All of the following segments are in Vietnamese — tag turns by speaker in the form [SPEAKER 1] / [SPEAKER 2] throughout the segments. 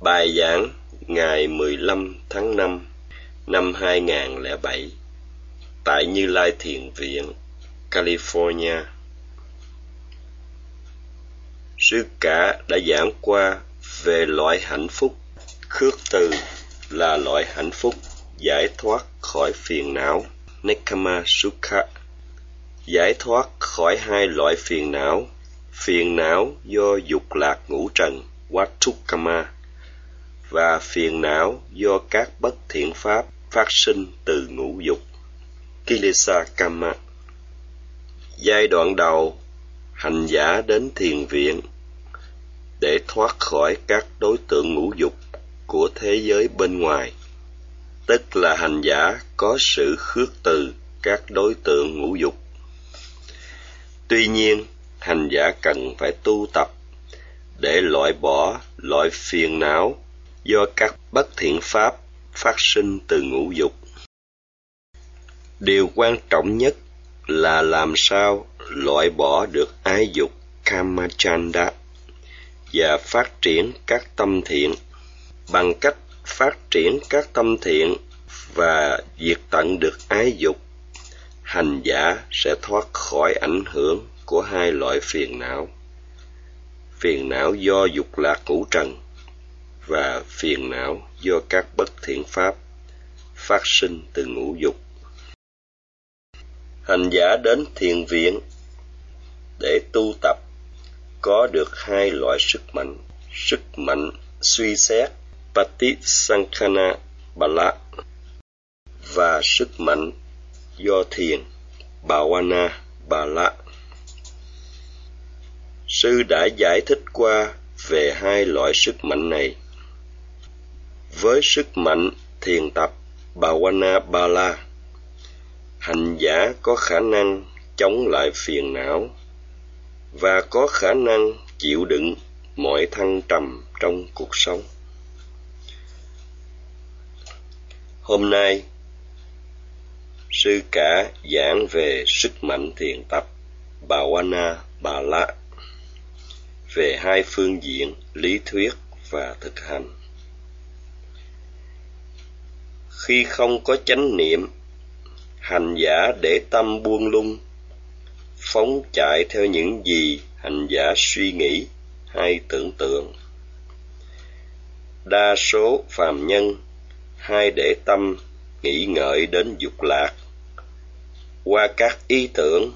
[SPEAKER 1] Bài giảng ngày 15 tháng 5 năm 2007 tại Như Lai Thiền Viện, California. Sư cả đã giảng qua về loại hạnh phúc. Khước từ là loại hạnh phúc giải thoát khỏi phiền não Nekama Sukha. Giải thoát khỏi hai loại phiền não phiền não do dục lạc ngũ trần Vatukama và phiền não do các bất thiện pháp phát sinh từ ngũ dục. Kilesa Kama. Giai đoạn đầu, hành giả đến thiền viện để thoát khỏi các đối tượng ngũ dục của thế giới bên ngoài. Tức là hành giả có sự khước từ các đối tượng ngũ dục. Tuy nhiên, hành giả cần phải tu tập để loại bỏ loại phiền não do các bất thiện pháp phát sinh từ ngũ dục. Điều quan trọng nhất là làm sao loại bỏ được ái dục kamachanda và phát triển các tâm thiện. Bằng cách phát triển các tâm thiện và diệt tận được ái dục, hành giả sẽ thoát khỏi ảnh hưởng của hai loại phiền não. Phiền não do dục lạc ngũ trần và phiền não do các bất thiện pháp phát sinh từ ngũ dục hành giả đến thiền viện để tu tập, có được hai loại sức mạnh sức mạnh suy xét Patisankhana Bala, và sức mạnh do thiền, Bhavana Bala. Sư đã giải thích qua về hai loại sức mạnh này. Với sức mạnh thiền tập Bhavana Bala, hành giả có khả năng chống lại phiền não và có khả năng chịu đựng mọi thăng trầm trong cuộc sống. Hôm nay, sư cả giảng về sức mạnh thiền tập Bhavana bala về hai phương diện lý thuyết và thực hành. Khi không có chánh niệm, hành giả để tâm buông lung, phóng chạy theo những gì hành giả suy nghĩ hay tưởng tượng. Đa số phàm nhân hay để tâm nghĩ ngợi đến dục lạc qua các ý tưởng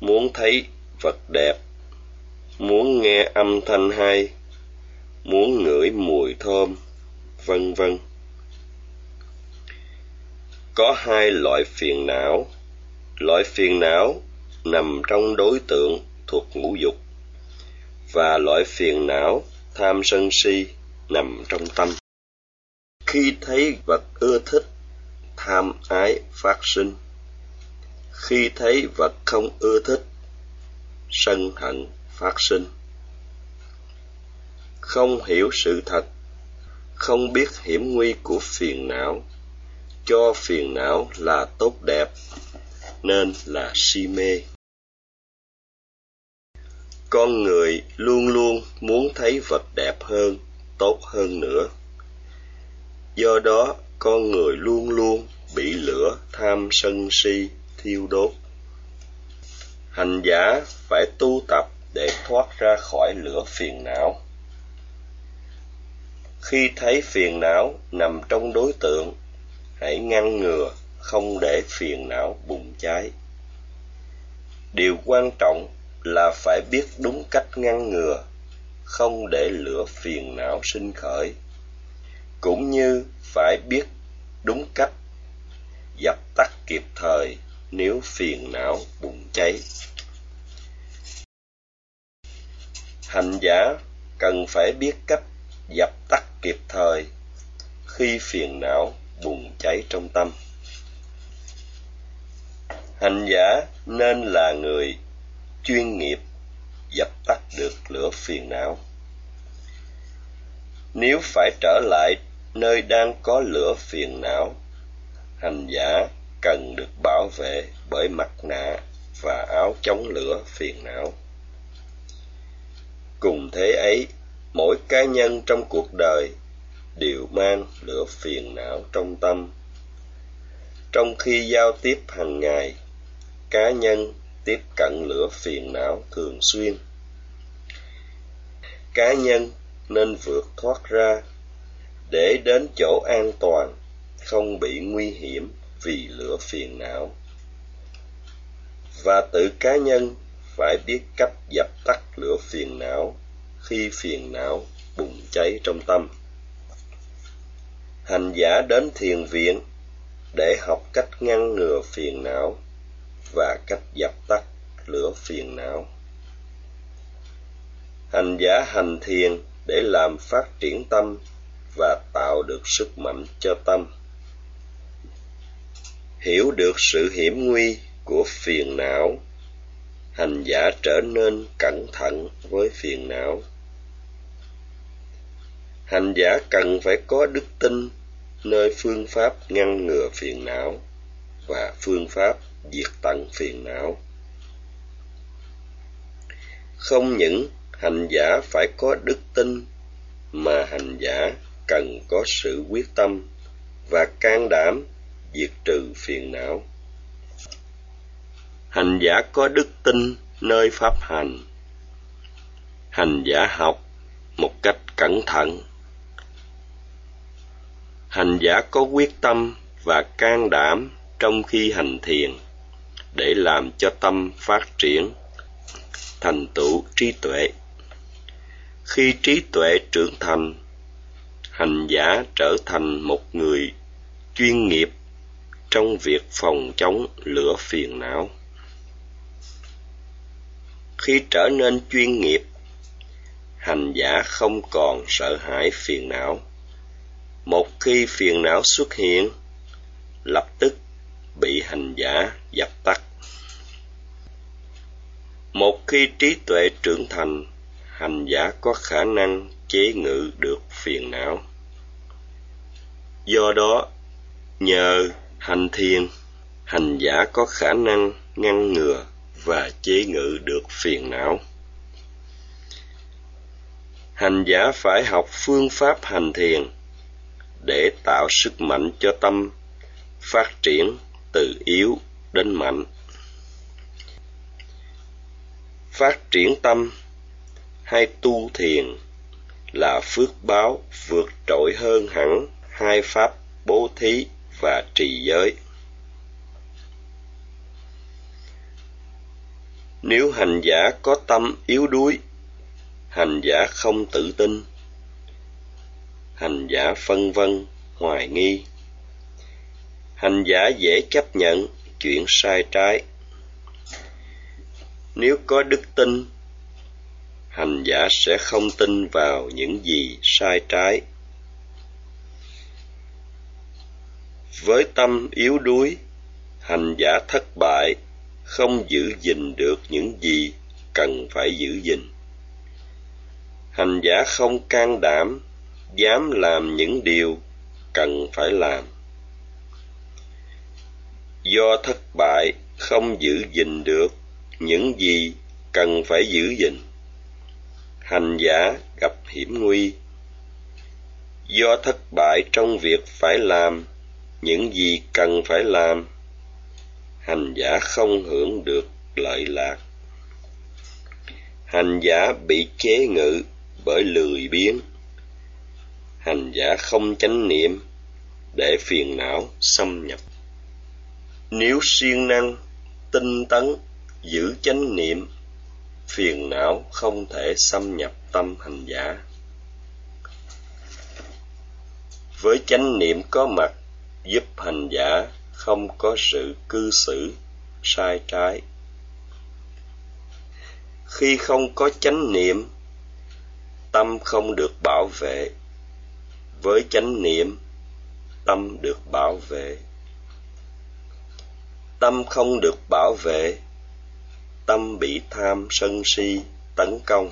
[SPEAKER 1] muốn thấy vật đẹp muốn nghe âm thanh hay muốn ngửi mùi thơm vân vân có hai loại phiền não. Loại phiền não nằm trong đối tượng thuộc ngũ dục và loại phiền não tham sân si nằm trong tâm. Khi thấy vật ưa thích, tham ái phát sinh. Khi thấy vật không ưa thích, sân hận phát sinh. Không hiểu sự thật, không biết hiểm nguy của phiền não cho phiền não là tốt đẹp, nên là si mê. Con người luôn luôn muốn thấy vật đẹp hơn, tốt hơn nữa. Do đó, con người luôn luôn bị lửa tham sân si, thiêu đốt. Hành giả phải tu tập để thoát ra khỏi lửa phiền não. Khi thấy phiền não nằm trong đối tượng hãy ngăn ngừa, không để phiền não bùng cháy. Điều quan trọng là phải biết đúng cách ngăn ngừa, không để lửa phiền não sinh khởi. Cũng như phải biết đúng cách dập tắt kịp thời nếu phiền não bùng cháy. Hành giả cần phải biết cách dập tắt kịp thời khi phiền não bùng cháy trong tâm. Hành giả nên là người chuyên nghiệp, dập tắt được lửa phiền não. Nếu phải trở lại nơi đang có lửa phiền não, hành giả cần được bảo vệ bởi mặt nạ và áo chống lửa phiền não. Cùng thế ấy, mỗi cá nhân trong cuộc đời đều mang lửa phiền não trong tâm. Trong khi giao tiếp hàng ngày, cá nhân tiếp cận lửa phiền não thường xuyên. Cá nhân nên vượt thoát ra, để đến chỗ an toàn, không bị nguy hiểm vì lửa phiền não. Và tự cá nhân phải biết cách dập tắt lửa phiền não khi phiền não bùng cháy trong tâm hành giả đến thiền viện để học cách ngăn ngừa phiền não và cách dập tắt lửa phiền não. Hành giả hành thiền để làm phát triển tâm và tạo được sức mạnh cho tâm. Hiểu được sự hiểm nguy của phiền não, hành giả trở nên cẩn thận với phiền não. Hành giả cần phải có đức tin nơi phương pháp ngăn ngừa phiền não và phương pháp diệt tận phiền não. Không những hành giả phải có đức tin, mà hành giả cần có sự quyết tâm và can đảm diệt trừ phiền não. Hành giả có đức tin nơi pháp hành. Hành giả học một cách cẩn thận hành giả có quyết tâm và can đảm trong khi hành thiền để làm cho tâm phát triển, thành tựu trí tuệ. Khi trí tuệ trưởng thành, hành giả trở thành một người chuyên nghiệp trong việc phòng chống lửa phiền não. Khi trở nên chuyên nghiệp, hành giả không còn sợ hãi phiền não một khi phiền não xuất hiện, lập tức bị hành giả dập tắt. Một khi trí tuệ trưởng thành, hành giả có khả năng chế ngự được phiền não. Do đó, nhờ hành thiền, hành giả có khả năng ngăn ngừa và chế ngự được phiền não. Hành giả phải học phương pháp hành thiền để tạo sức mạnh cho tâm phát triển từ yếu đến mạnh. Phát triển tâm, hay tu thiền, là phước báo vượt trội hơn hẳn hai pháp bố thí và trì giới. Nếu hành giả có tâm yếu đuối, hành giả không tự tin hành giả phân vân, hoài nghi. Hành giả dễ chấp nhận chuyện sai trái. Nếu có đức tin, hành giả sẽ không tin vào những gì sai trái. Với tâm yếu đuối, hành giả thất bại, không giữ gìn được những gì cần phải giữ gìn. Hành giả không can đảm dám làm những điều cần phải làm. Do thất bại không giữ gìn được những gì cần phải giữ gìn. Hành giả gặp hiểm nguy. Do thất bại trong việc phải làm những gì cần phải làm, hành giả không hưởng được lợi lạc. Hành giả bị chế ngự bởi lười biếng hành giả không chánh niệm để phiền não xâm nhập. Nếu siêng năng, tinh tấn, giữ chánh niệm, phiền não không thể xâm nhập tâm hành giả. Với chánh niệm có mặt, giúp hành giả không có sự cư xử, sai trái. Khi không có chánh niệm, tâm không được bảo vệ với chánh niệm, tâm được bảo vệ. Tâm không được bảo vệ, tâm bị tham sân si, tấn công.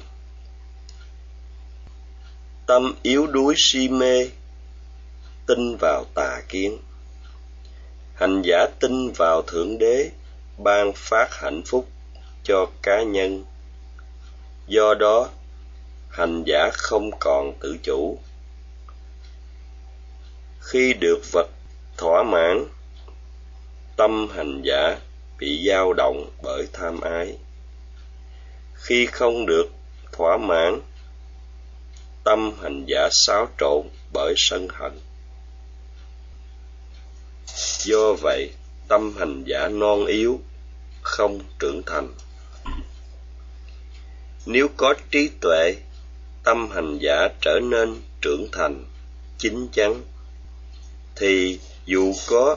[SPEAKER 1] Tâm yếu đuối si mê, tin vào tà kiến. Hành giả tin vào thượng đế, ban phát hạnh phúc cho cá nhân. Do đó, hành giả không còn tự chủ khi được vật thỏa mãn, tâm hành giả bị dao động bởi tham ái. Khi không được thỏa mãn, tâm hành giả xáo trộn bởi sân hận. Do vậy, tâm hành giả non yếu, không trưởng thành. Nếu có trí tuệ, tâm hành giả trở nên trưởng thành, chín chắn thì dù có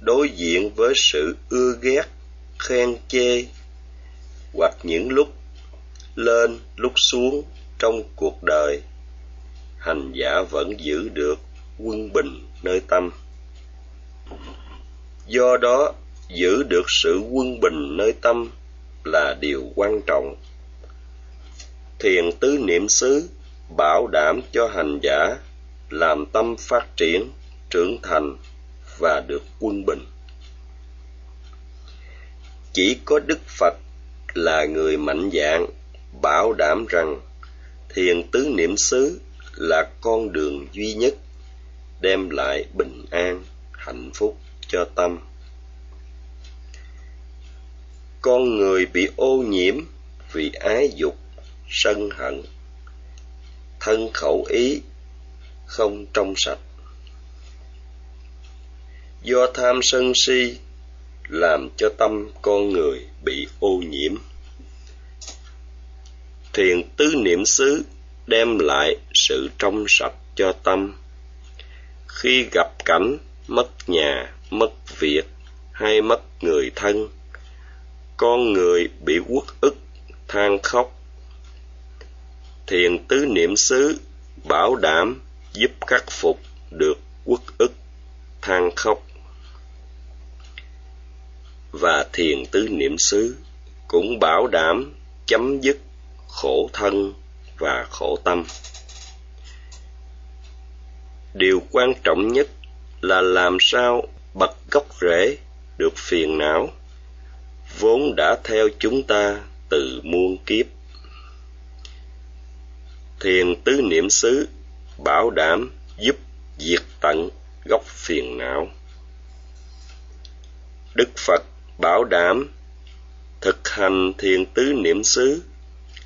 [SPEAKER 1] đối diện với sự ưa ghét, khen chê hoặc những lúc lên, lúc xuống trong cuộc đời, hành giả vẫn giữ được quân bình nơi tâm. Do đó, giữ được sự quân bình nơi tâm là điều quan trọng. Thiền tứ niệm xứ bảo đảm cho hành giả làm tâm phát triển trưởng thành và được quân bình. Chỉ có đức phật là người mạnh dạn bảo đảm rằng thiền tứ niệm xứ là con đường duy nhất đem lại bình an, hạnh phúc cho tâm. Con người bị ô nhiễm vì ái dục, sân hận, thân khẩu ý không trong sạch do tham sân si làm cho tâm con người bị ô nhiễm. Thiền tứ niệm xứ đem lại sự trong sạch cho tâm. Khi gặp cảnh mất nhà, mất việc hay mất người thân, con người bị uất ức, than khóc. Thiền tứ niệm xứ bảo đảm giúp khắc phục được uất ức, than khóc và thiền tứ niệm xứ cũng bảo đảm chấm dứt khổ thân và khổ tâm. Điều quan trọng nhất là làm sao bật gốc rễ được phiền não, vốn đã theo chúng ta từ muôn kiếp. Thiền tứ niệm xứ bảo đảm giúp diệt tận gốc phiền não. Đức phật bảo đảm thực hành thiền tứ niệm xứ,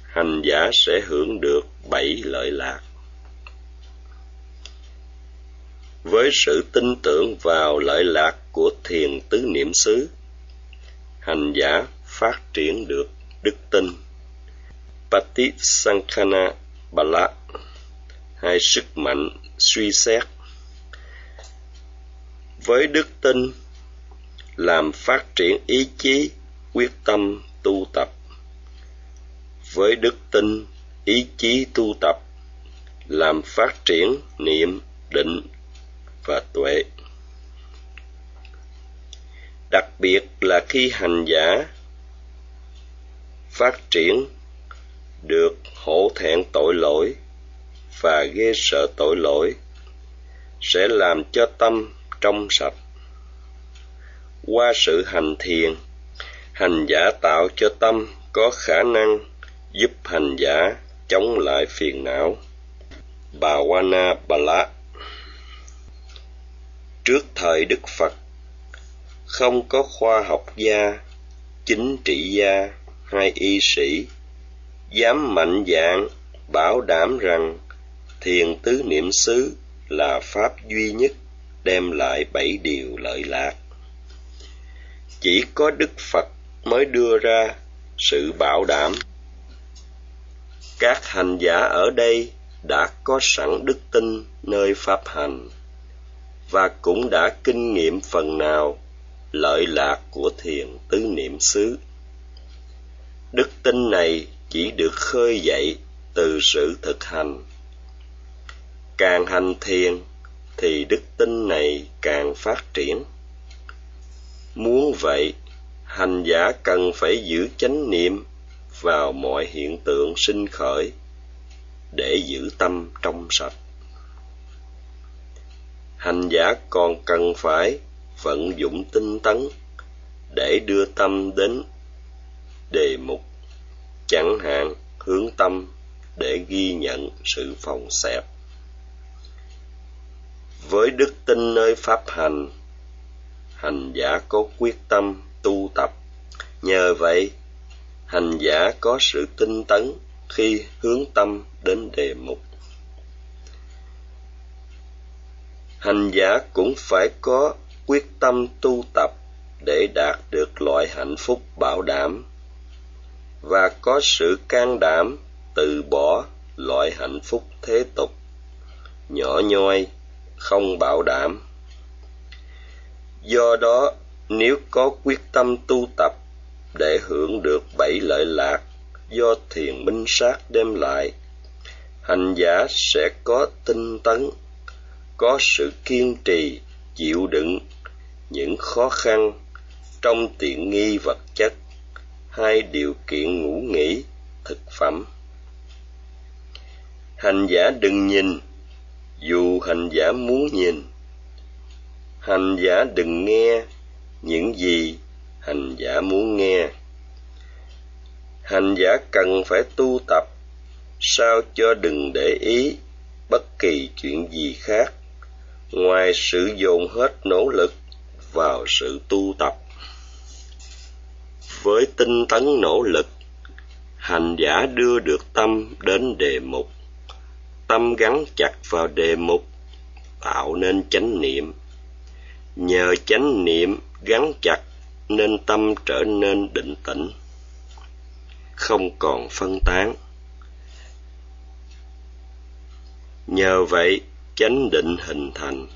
[SPEAKER 1] hành giả sẽ hưởng được bảy lợi lạc. Với sự tin tưởng vào lợi lạc của thiền tứ niệm xứ, hành giả phát triển được đức tin. Patisankhana Bala hay sức mạnh suy xét. Với đức tin làm phát triển ý chí, quyết tâm tu tập. Với đức tin, ý chí tu tập, làm phát triển niệm định và tuệ. Đặc biệt là khi hành giả phát triển được hổ thẹn tội lỗi và ghê sợ tội lỗi sẽ làm cho tâm trong sạch qua sự hành thiền. Hành giả tạo cho tâm có khả năng giúp hành giả chống lại phiền não. Bà wana bala trước thời đức phật, không có khoa học gia, chính trị gia hay y sĩ dám mạnh dạn bảo đảm rằng thiền tứ niệm xứ là pháp duy nhất đem lại bảy điều lợi lạc chỉ có đức phật mới đưa ra sự bảo đảm. Các hành giả ở đây đã có sẵn đức tin nơi pháp hành và cũng đã kinh nghiệm phần nào lợi lạc của thiền tứ niệm xứ. Đức tin này chỉ được khơi dậy từ sự thực hành. Càng hành thiền thì đức tin này càng phát triển muốn vậy, hành giả cần phải giữ chánh niệm vào mọi hiện tượng sinh khởi để giữ tâm trong sạch. Hành giả còn cần phải vận dụng tinh tấn để đưa tâm đến đề mục, chẳng hạn hướng tâm để ghi nhận sự phòng xẹp. Với đức tin nơi pháp hành hành giả có quyết tâm tu tập. Nhờ vậy, hành giả có sự tinh tấn khi hướng tâm đến đề mục. Hành giả cũng phải có quyết tâm tu tập để đạt được loại hạnh phúc bảo đảm và có sự can đảm từ bỏ loại hạnh phúc thế tục. Nhỏ nhoi, không bảo đảm do đó, nếu có quyết tâm tu tập để hưởng được bảy lợi lạc do thiền minh sát đem lại, hành giả sẽ có tinh tấn, có sự kiên trì, chịu đựng những khó khăn trong tiện nghi vật chất, hai điều kiện ngủ nghỉ, thực phẩm. Hành giả đừng nhìn, dù hành giả muốn nhìn hành giả đừng nghe, những gì hành giả muốn nghe. Hành giả cần phải tu tập, sao cho đừng để ý bất kỳ chuyện gì khác. Ngoài sự dồn hết nỗ lực vào sự tu tập. Với tinh tấn nỗ lực, hành giả đưa được tâm đến đề mục. Tâm gắn chặt vào đề mục, tạo nên chánh niệm nhờ chánh niệm gắn chặt, nên tâm trở nên định tĩnh, không còn phân tán. Nhờ vậy, chánh định hình thành,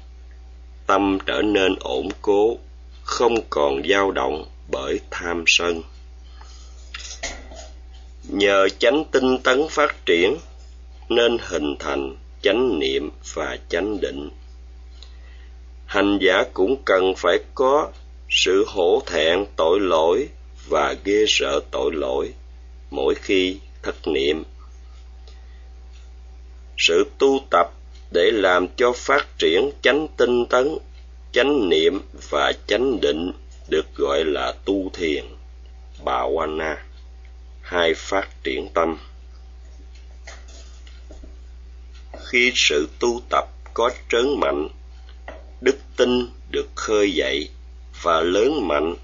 [SPEAKER 1] tâm trở nên ổn cố, không còn dao động bởi tham sân. Nhờ chánh tinh tấn phát triển, nên hình thành chánh niệm và chánh định hành giả cũng cần phải có sự hổ thẹn tội lỗi và ghê sợ tội lỗi mỗi khi thất niệm. Sự tu tập để làm cho phát triển chánh tinh tấn, chánh niệm và chánh định được gọi là tu thiền bhavana hai phát triển tâm. Khi sự tu tập có trớn mạnh đức tin được khơi dậy và lớn mạnh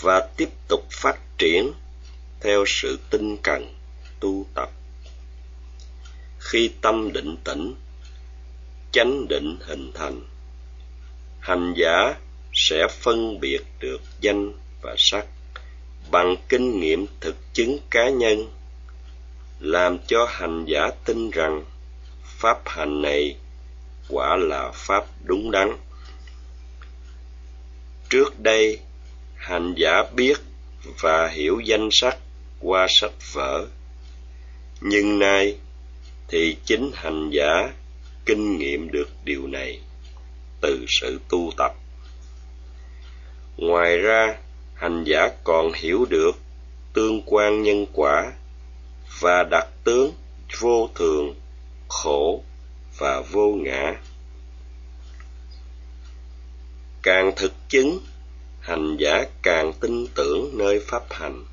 [SPEAKER 1] và tiếp tục phát triển theo sự tinh cần tu tập. Khi tâm định tĩnh, chánh định hình thành, hành giả sẽ phân biệt được danh và sắc bằng kinh nghiệm thực chứng cá nhân, làm cho hành giả tin rằng pháp hành này quả là pháp đúng đắn. Trước đây, hành giả biết và hiểu danh sách qua sách vở. Nhưng nay thì chính hành giả kinh nghiệm được điều này từ sự tu tập. Ngoài ra, hành giả còn hiểu được tương quan nhân quả và đặc tướng vô thường khổ và vô ngã. Càng thực chứng, hành giả càng tin tưởng nơi pháp hành.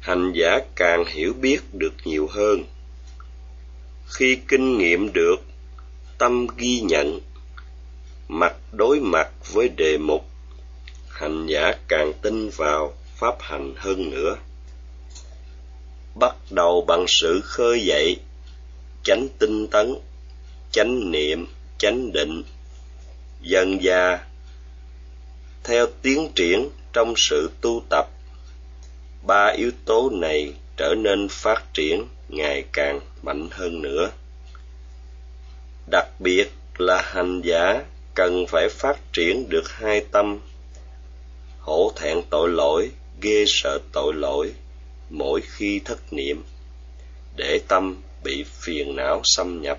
[SPEAKER 1] Hành giả càng hiểu biết được nhiều hơn. Khi kinh nghiệm được, tâm ghi nhận, mặt đối mặt với đề mục, hành giả càng tin vào pháp hành hơn nữa. Bắt đầu bằng sự khơi dậy chánh tinh tấn, chánh niệm, chánh định, dần già theo tiến triển trong sự tu tập. Ba yếu tố này trở nên phát triển ngày càng mạnh hơn nữa. Đặc biệt là hành giả cần phải phát triển được hai tâm, hổ thẹn tội lỗi, ghê sợ tội lỗi, mỗi khi thất niệm, để tâm bị phiền não xâm nhập.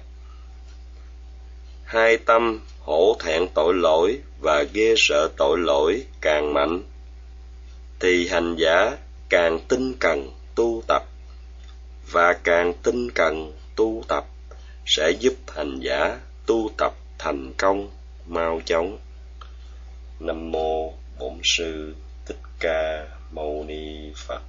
[SPEAKER 1] Hai tâm hổ thẹn tội lỗi và ghê sợ tội lỗi càng mạnh, thì hành giả càng tinh cần tu tập và càng tinh cần tu tập sẽ giúp hành giả tu tập thành công mau chóng. Nam mô bổn sư thích ca mâu ni phật.